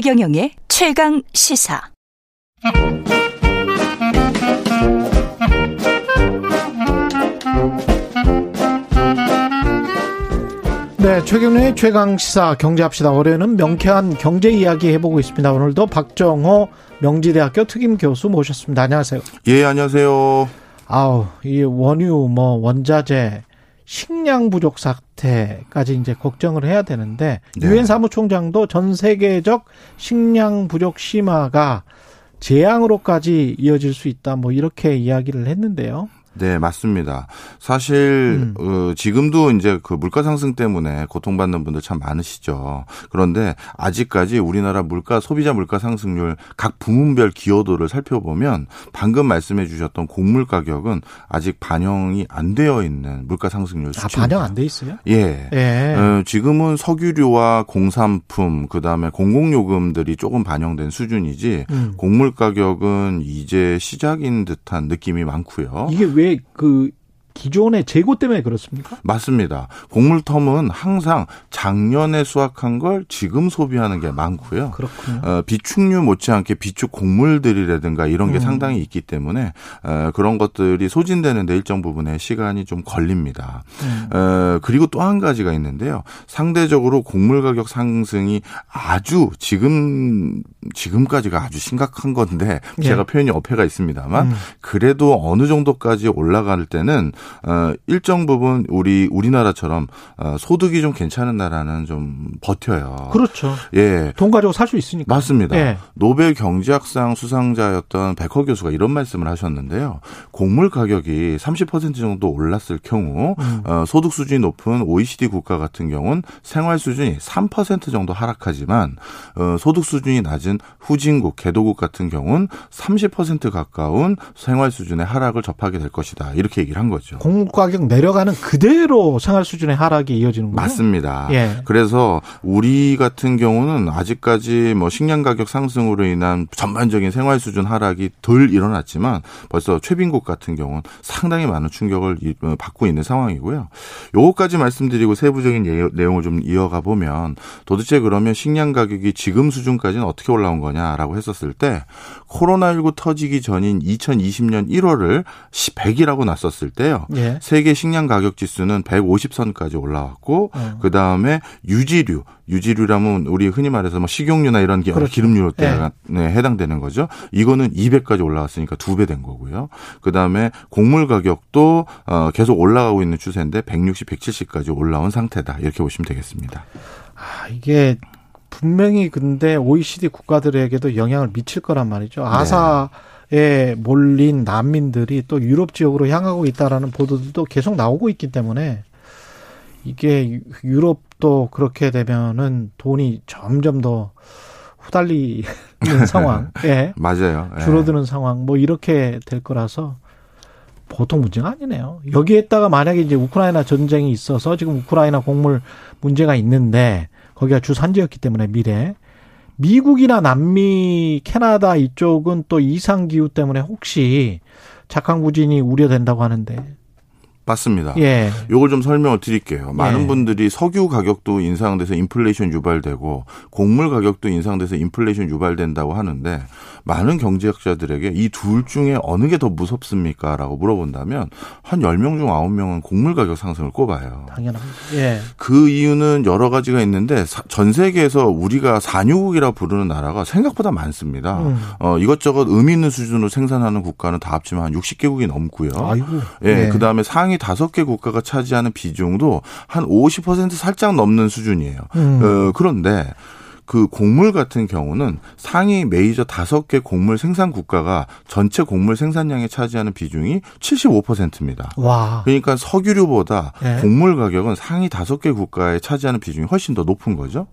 최경영의 최강 시사. 네, 최경련의 최강 시사 경제합시다. 올해는 명쾌한 경제 이야기 해보고 있습니다. 오늘도 박정호 명지대학교 특임 교수 모셨습니다. 안녕하세요. 예, 안녕하세요. 아우, 이 원유, 뭐, 원자재, 식량 부족 사태까지 이제 걱정을 해야 되는데, 네. 유엔 사무총장도 전 세계적 식량 부족 심화가 재앙으로까지 이어질 수 있다, 뭐, 이렇게 이야기를 했는데요. 네, 맞습니다. 사실 음. 어, 지금도 이제 그 물가 상승 때문에 고통받는 분들 참 많으시죠. 그런데 아직까지 우리나라 물가 소비자 물가 상승률 각 부문별 기여도를 살펴보면 방금 말씀해 주셨던 곡물 가격은 아직 반영이 안 되어 있는 물가 상승률 아, 수준. 반영 안 돼 있어요? 예. 예. 어, 지금은 석유류와 공산품 그다음에 공공요금들이 조금 반영된 수준이지 음. 곡물 가격은 이제 시작인 듯한 느낌이 많고요. 이게 왜그 기존의 재고 때문에 그렇습니까? 맞습니다. 곡물텀은 항상 작년에 수확한 걸 지금 소비하는 게 많고요. 그렇군요. 어, 비축류 못지않게 비축 곡물들이라든가 이런 게 음. 상당히 있기 때문에 어, 그런 것들이 소진되는데 일정 부분의 시간이 좀 걸립니다. 음. 어, 그리고 또 한 가지가 있는데요. 상대적으로 곡물 가격 상승이 아주 지금 지금까지가 아주 심각한 건데 예. 제가 표현이 어폐가 있습니다만 음. 그래도 어느 정도까지 올라갈 때는 어 일정 부분 우리 우리나라처럼 어 소득이 좀 괜찮은 나라는 좀 버텨요. 그렇죠. 예. 돈 가지고 살 수 있으니까. 맞습니다. 예. 노벨 경제학상 수상자였던 백허 교수가 이런 말씀을 하셨는데요. 곡물 가격이 30% 정도 올랐을 경우 음. 어, 소득 수준이 높은 OECD 국가 같은 경우는 생활 수준이 3% 정도 하락하지만 어, 소득 수준이 낮은 후진국, 개도국 같은 경우는 30% 가까운 생활 수준의 하락을 접하게 될 것이다. 이렇게 얘기를 한 거죠. 공급 가격 내려가는 그대로 생활 수준의 하락이 이어지는 거죠. 맞습니다. 예. 그래서 우리 같은 경우는 아직까지 뭐 식량 가격 상승으로 인한 전반적인 생활 수준 하락이 덜 일어났지만 벌써 최빈국 같은 경우는 상당히 많은 충격을 이- 어, 받고 있는 상황이고요. 요거까지 말씀드리고 세부적인 예- 내용을 좀 이어가 보면 도대체 그러면 식량 가격이 지금 수준까지는 어떻게 올라온 거냐라고 했었을 때 코로나19 터지기 전인 2020년 1월을 100이라고 났었을 때요. 예. 세계 식량 가격 지수는 150선까지 올라왔고 어. 그 다음에 유지류, 유지류라면 우리 흔히 말해서 뭐 식용유나 이런 기- 그렇죠. 기름류 때가 네, 해당되는 거죠. 이거는 200까지 올라왔으니까 두 배 된 거고요. 그 다음에 곡물 가격도 어, 계속 올라가고 있는 추세인데 160, 170까지 올라온 상태다 이렇게 보시면 되겠습니다. 아, 이게 분명히 근데 OECD 국가들에게도 영향을 미칠 거란 말이죠. 아사 에 몰린 난민들이 또 유럽 지역으로 향하고 있다라는 보도들도 계속 나오고 있기 때문에 이게 유- 유럽도 그렇게 되면은 돈이 점점 더 후달리는 상황, 예, 맞아요. 예. 줄어드는 상황, 뭐 이렇게 될 거라서 보통 문제가 아니네요. 여기에다가 만약에 이제 우크라이나 전쟁이 있어서 지금 우크라이나 곡물 문제가 있는데 거기가 주 산지였기 때문에 미래 미국이나 남미, 캐나다 이쪽은 또 이상 기후 때문에 혹시 작황 부진이 우려된다고 하는데 맞습니다. 예. 요걸 좀 설명을 드릴게요. 많은 예. 분들이 석유 가격도 인상돼서 인플레이션 유발되고 곡물 가격도 인상돼서 인플레이션 유발된다고 하는데 많은 경제학자들에게 이 둘 중에 어느 게 더 무섭습니까 라고 물어본다면 한 10명 중 9명은 곡물 가격 상승을 꼽아요. 당연합니다. 예. 그 이유는 여러 가지가 있는데 사- 전 세계에서 우리가 산유국이라 부르는 나라가 생각보다 많습니다. 음. 어, 이것저것 의미 있는 수준으로 생산하는 국가는 다 합치면 한 60개국이 넘고요. 아이고. 예, 예. 그 다음에 상위 다섯 개 국가가 차지하는 비중도 한 50% 살짝 넘는 수준이에요. 음. 어, 그런데 그 곡물 같은 경우는 상위 메이저 다섯 개 곡물 생산 국가가 전체 곡물 생산량에 차지하는 비중이 75%입니다. 와. 그러니까 석유류보다 예. 곡물 가격은 상위 다섯 개 국가에 차지하는 비중이 훨씬 더 높은 거죠.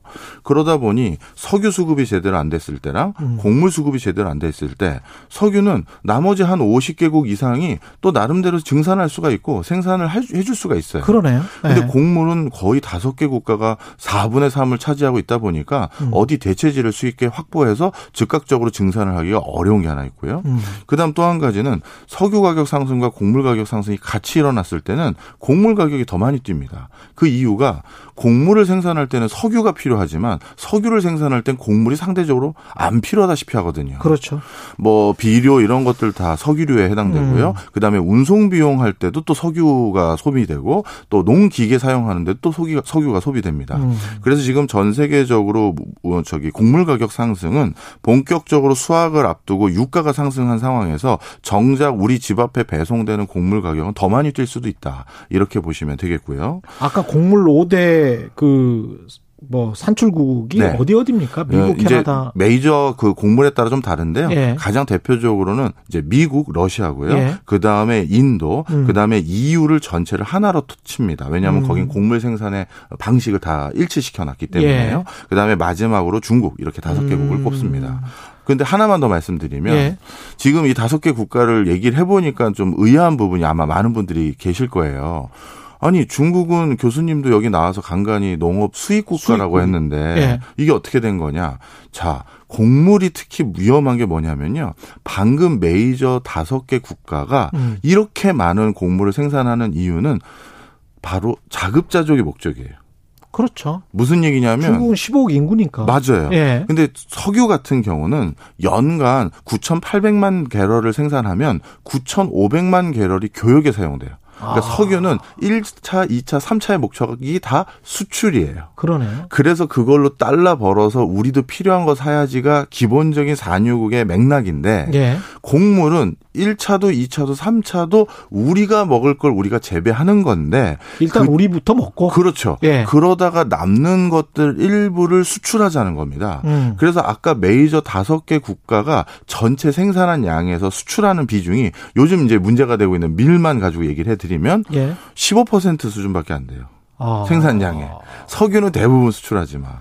그러다 보니 석유 수급이 제대로 안 됐을 때랑 음. 곡물 수급이 제대로 안 됐을 때 석유는 나머지 한 50개국 이상이 또 나름대로 증산할 수가 있고 생산을 할- 해줄 수가 있어요. 그러네요. 근데 예. 곡물은 거의 다섯 개 국가가 4분의 3을 차지하고 있다 보니까 음. 어디 대체지를 수익에 확보해서 즉각적으로 증산을 하기가 어려운 게 하나 있고요. 음. 그다음 또 한 가지는 석유 가격 상승과 곡물 가격 상승이 같이 일어났을 때는 곡물 가격이 더 많이 뜁니다. 그 이유가 곡물을 생산할 때는 석유가 필요하지만 석유를 생산할 땐 곡물이 상대적으로 안 필요하다시피 하거든요. 그렇죠. 뭐 비료 이런 것들 다 석유류에 해당되고요. 음. 그다음에 운송 비용 할 때도 또 석유가 소비되고 또 농기계 사용하는데 또 석유가, 소비됩니다. 음. 그래서 지금 전 세계적으로 뭐 저기 곡물 가격 상승은 본격적으로 수확을 앞두고 유가가 상승한 상황에서 정작 우리 집 앞에 배송되는 곡물 가격은 더 많이 뛸 수도 있다. 이렇게 보시면 되겠고요. 아까 곡물 5대 그 뭐 산출국이 네. 어디 어디입니까? 미국, 어, 이제 캐나다. 메이저 그 곡물에 따라 좀 다른데요. 예. 가장 대표적으로는 이제 미국, 러시아고요. 예. 그 다음에 인도, 음. 그 다음에 EU를 전체를 하나로 칩니다. 왜냐하면 음. 거긴 곡물 생산의 방식을 다 일치시켜놨기 때문에요. 그 다음에 마지막으로 중국 이렇게 다섯 개국을 음. 꼽습니다. 그런데 하나만 더 말씀드리면 예. 지금 이 다섯 개 국가를 얘기를 해보니까 좀 의아한 부분이 아마 많은 분들이 계실 거예요. 아니 중국은 교수님도 여기 나와서 간간히 농업 수입 국가라고. 했는데 예. 이게 어떻게 된 거냐? 자, 곡물이 특히 위험한 게 뭐냐면요. 방금 메이저 다섯 개 국가가 음. 이렇게 많은 곡물을 생산하는 이유는 바로 자급자족의 목적이에요. 그렇죠. 무슨 얘기냐면 중국은 15억 인구니까. 맞아요. 예. 근데 석유 같은 경우는 연간 9,800만 개럴을 생산하면 9,500만 개럴이 교역에 사용돼요. 그러니까 아. 석유는 1차, 2차, 3차의 목적이 다 수출이에요. 그러네요. 그래서 그걸로 달러 벌어서 우리도 필요한 거 사야지가 기본적인 산유국의 맥락인데 예. 곡물은 1차도 2차도 3차도 우리가 먹을 걸 우리가 재배하는 건데 일단 그- 우리부터 먹고. 그렇죠. 예. 그러다가 남는 것들 일부를 수출하자는 겁니다. 음. 그래서 아까 메이저 다섯 개 국가가 전체 생산한 양에서 수출하는 비중이 요즘 이제 문제가 되고 있는 밀만 가지고 얘기를 해드 리면 예. 15% 수준밖에 안 돼요. 아. 생산량에. 석유는 대부분 수출하지만.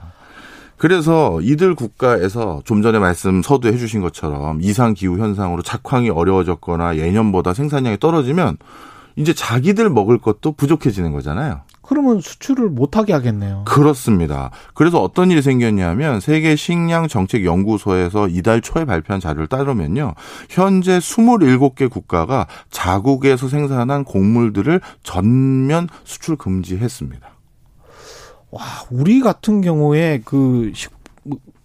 그래서 이들 국가에서 좀 전에 말씀 서두에 해주신 것처럼 이상 기후 현상으로 작황이 어려워졌거나 예년보다 생산량이 떨어지면 이제 자기들 먹을 것도 부족해지는 거잖아요. 그러면 수출을 못하게 하겠네요. 그렇습니다. 그래서 어떤 일이 생겼냐면 세계 식량 정책 연구소에서 이달 초에 발표한 자료를 따르면요. 현재 27개 국가가 자국에서 생산한 곡물들을 전면 수출 금지했습니다. 와, 우리 같은 경우에 그 식,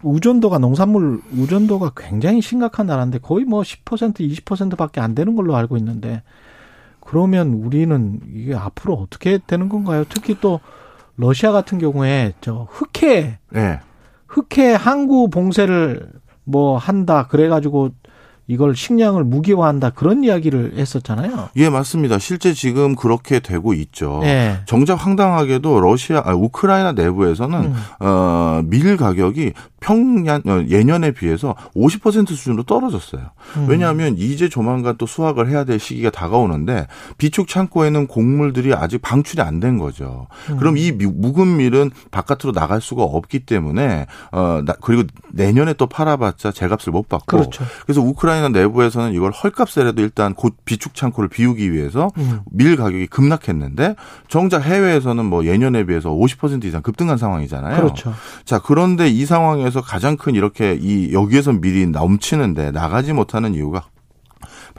의존도가 농산물 의존도가 굉장히 심각한 나라인데 거의 뭐 10% 20%밖에 안 되는 걸로 알고 있는데 그러면 우리는 이게 앞으로 어떻게 되는 건가요? 특히 또 러시아 같은 경우에 저 흑해 네. 흑해 항구 봉쇄를 뭐 한다 그래가지고 이걸 식량을 무기화한다 그런 이야기를 했었잖아요. 예, 맞습니다. 실제 지금 그렇게 되고 있죠. 예. 정작 황당하게도 러시아, 아, 우크라이나 내부에서는 음. 어, 밀 가격이 평년 어, 예년에 비해서 50% 수준으로 떨어졌어요. 음. 왜냐하면 이제 조만간 또 수확을 해야 될 시기가 다가오는데 비축 창고에는 곡물들이 아직 방출이 안 된 거죠. 음. 그럼 이 미- 묵은 밀은 바깥으로 나갈 수가 없기 때문에 어 나- 그리고 내년에 또 팔아봤자 제값을 못 받고 그렇죠. 그래서 우크라이나 내부에서는 이걸 헐값에라도 일단 곧 비축 창고를 비우기 위해서 음. 밀 가격이 급락했는데 정작 해외에서는 뭐 예년에 비해서 50% 이상 급등한 상황이잖아요. 그렇죠. 자, 그런데 이 상황에서 가장 큰 이렇게 이 여기에서 밀이 넘치는데 나가지 못하는 이유가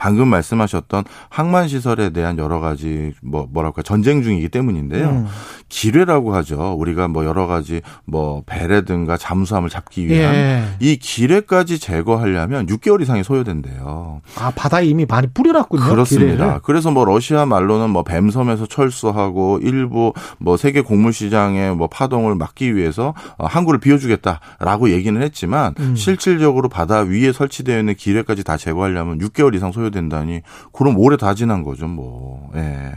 방금 말씀하셨던 항만 시설에 대한 여러 가지 뭐 뭐랄까 전쟁 중이기 때문인데요. 음. 기뢰라고 하죠. 우리가 뭐 여러 가지 뭐 배라든가 잠수함을 잡기 위한 예. 이 기뢰까지 제거하려면 6개월 이상이 소요된대요. 아 바다에 이미 많이 뿌려놨군요. 그렇습니다. 기뢰를. 그래서 뭐 러시아 말로는 뭐 뱀섬에서 철수하고 일부 뭐 세계 곡물 시장의 뭐 파동을 막기 위해서 어, 항구를 비워주겠다라고 얘기는 했지만 음. 실질적으로 바다 위에 설치되어 있는 기뢰까지 다 제거하려면 6개월 이상 소요 된다니 그럼 오래 다 지난 거죠 뭐. 예.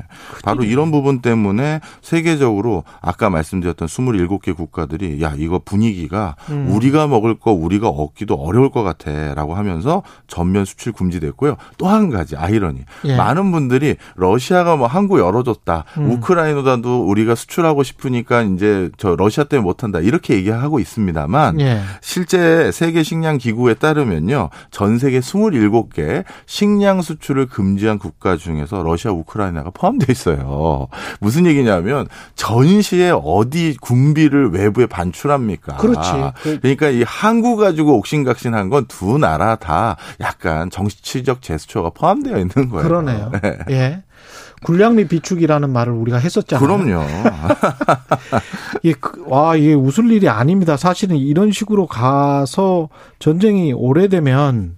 바로 이런 부분 때문에 세계적으로 아까 말씀드렸던 27개 국가들이 야 이거 분위기가 음. 우리가 먹을 거 우리가 얻기도 어려울 것 같아라고 하면서 전면 수출 금지됐고요. 또 한 가지 아이러니 예. 많은 분들이 러시아가 뭐 항구 열어줬다, 음. 우크라이나도 우리가 수출하고 싶으니까 이제 저 러시아 때문에 못한다 이렇게 얘기하고 있습니다만 예. 실제 세계 식량 기구에 따르면요. 전 세계 27개 식량 식량 수출을 금지한 국가 중에서 러시아, 우크라이나가 포함되어 있어요. 무슨 얘기냐면 전시에 어디 군비를 외부에 반출합니까? 그렇지. 그러니까 이 한국 가지고 옥신각신한 건 두 나라 다 약간 정치적 제스처가 포함되어 있는 거예요. 그러네요. 네. 예. 군량미 비축이라는 말을 우리가 했었잖아요. 그럼요. 이게 그, 와 이게 웃을 일이 아닙니다. 사실은 이런 식으로 가서 전쟁이 오래되면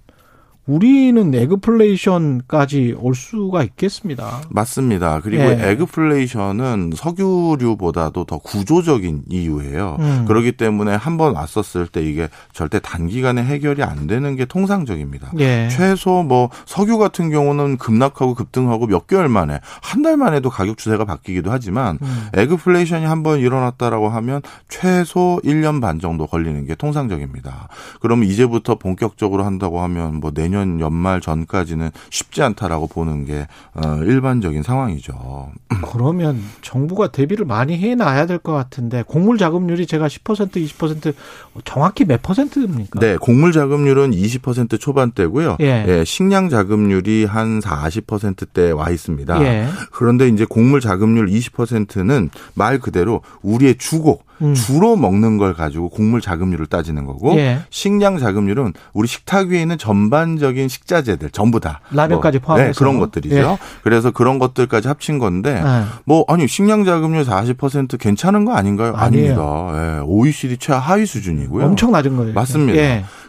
우리는 애그플레이션까지 올 수가 있겠습니다. 맞습니다. 그리고 예. 애그플레이션은 석유류보다도 더 구조적인 이유예요. 음. 그렇기 때문에 한 번 왔었을 때 이게 절대 단기간에 해결이 안 되는 게 통상적입니다. 예. 최소 뭐 석유 같은 경우는 급락하고 급등하고 몇 개월 만에 한 달 만에도 가격 추세가 바뀌기도 하지만 음. 애그플레이션이 한 번 일어났다라고 하면 최소 1년 반 정도 걸리는 게 통상적입니다. 그러면 이제부터 본격적으로 한다고 하면 뭐 내년 내년 연말 전까지는 쉽지 않다라고 보는 게 어, 일반적인 상황이죠. 그러면 정부가 대비를 많이 해놔야 될 것 같은데 곡물 자금률이 제가 10% 20% 정확히 몇 퍼센트입니까? 네, 곡물 자금률은 20% 초반대고요. 예. 예 식량 자금률이 한 40%대 와 있습니다. 예. 그런데 이제 곡물 자금률 20%는 말 그대로 우리의 주곡 음. 주로 먹는 걸 가지고 곡물 자금률을 따지는 거고 예. 식량 자금률은 우리 식탁 위에 있는 전반적인 식자재들 전부 다 라면까지 뭐, 포함해서 네, 그런 것들이죠. 예. 그래서 그런 것들까지 합친 건데 예. 뭐 아니 식량 자금률 40% 괜찮은 거 아닌가요? 아니에요. 아닙니다. 예. OECD 최하위 수준이고요. 엄청 낮은 거예요. 맞습니다.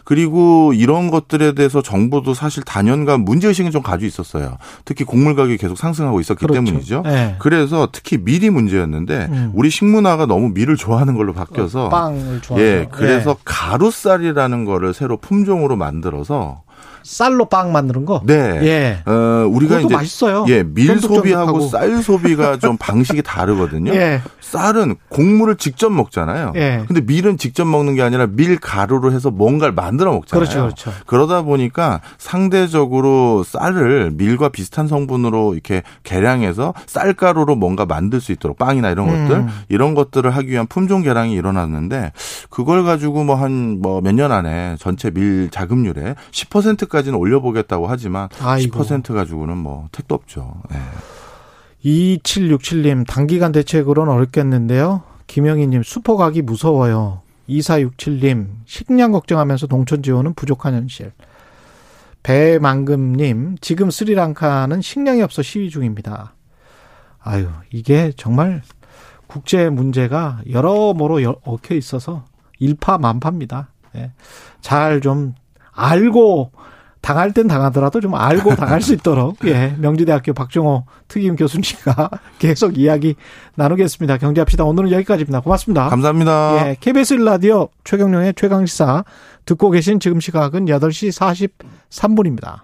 예. 그리고 이런 것들에 대해서 정부도 사실 단연간 문제의식은 좀 가지고 있었어요. 특히 곡물 가격이 계속 상승하고 있었기 그렇죠. 때문이죠. 네. 그래서 특히 밀이 문제였는데 음. 우리 식문화가 너무 밀을 좋아하는 걸로 바뀌어서 어, 빵을 좋아해요. 예, 그래서 네. 가루쌀이라는 거를 새로 품종으로 만들어서 쌀로 빵 만드는 거? 네. 예. 어, 우리가 이제 맛있어요. 예, 밀 소비하고 쌀 소비가 좀 방식이 다르거든요. 예. 쌀은 곡물을 직접 먹잖아요. 예. 근데 밀은 직접 먹는 게 아니라 밀 가루로 해서 뭔가를 만들어 먹잖아요. 그렇죠, 그렇죠. 그러다 보니까 상대적으로 쌀을 밀과 비슷한 성분으로 이렇게 개량해서 쌀가루로 뭔가 만들 수 있도록 빵이나 이런 것들 음. 이런 것들을 하기 위한 품종 개량이 일어났는데 그걸 가지고 뭐 한 뭐 몇 년 안에 전체 밀 자급률에 10%까지는 올려보겠다고 하지만 아이고. 10% 가지고는 뭐 택도 없죠. 네. 2767님, 단기간 대책으로는 어렵겠는데요. 김영희님, 수포 가기 무서워요. 2467님, 식량 걱정하면서 농촌 지원은 부족한 현실. 배만금님, 지금 스리랑카는 식량이 없어 시위 중입니다. 아유, 이게 정말 국제 문제가 여러모로 얽혀 있어서 일파만파입니다. 예. 잘 좀 알고 당할 땐 당하더라도 좀 알고 당할 수 있도록 예 명지대학교 박정호 특임 교수님과 계속 이야기 나누겠습니다. 경제합시다. 오늘은 여기까지입니다. 고맙습니다. 감사합니다. 예 KBS 라디오 최경룡의 최강시사 듣고 계신 지금 시각은 8시 43분입니다.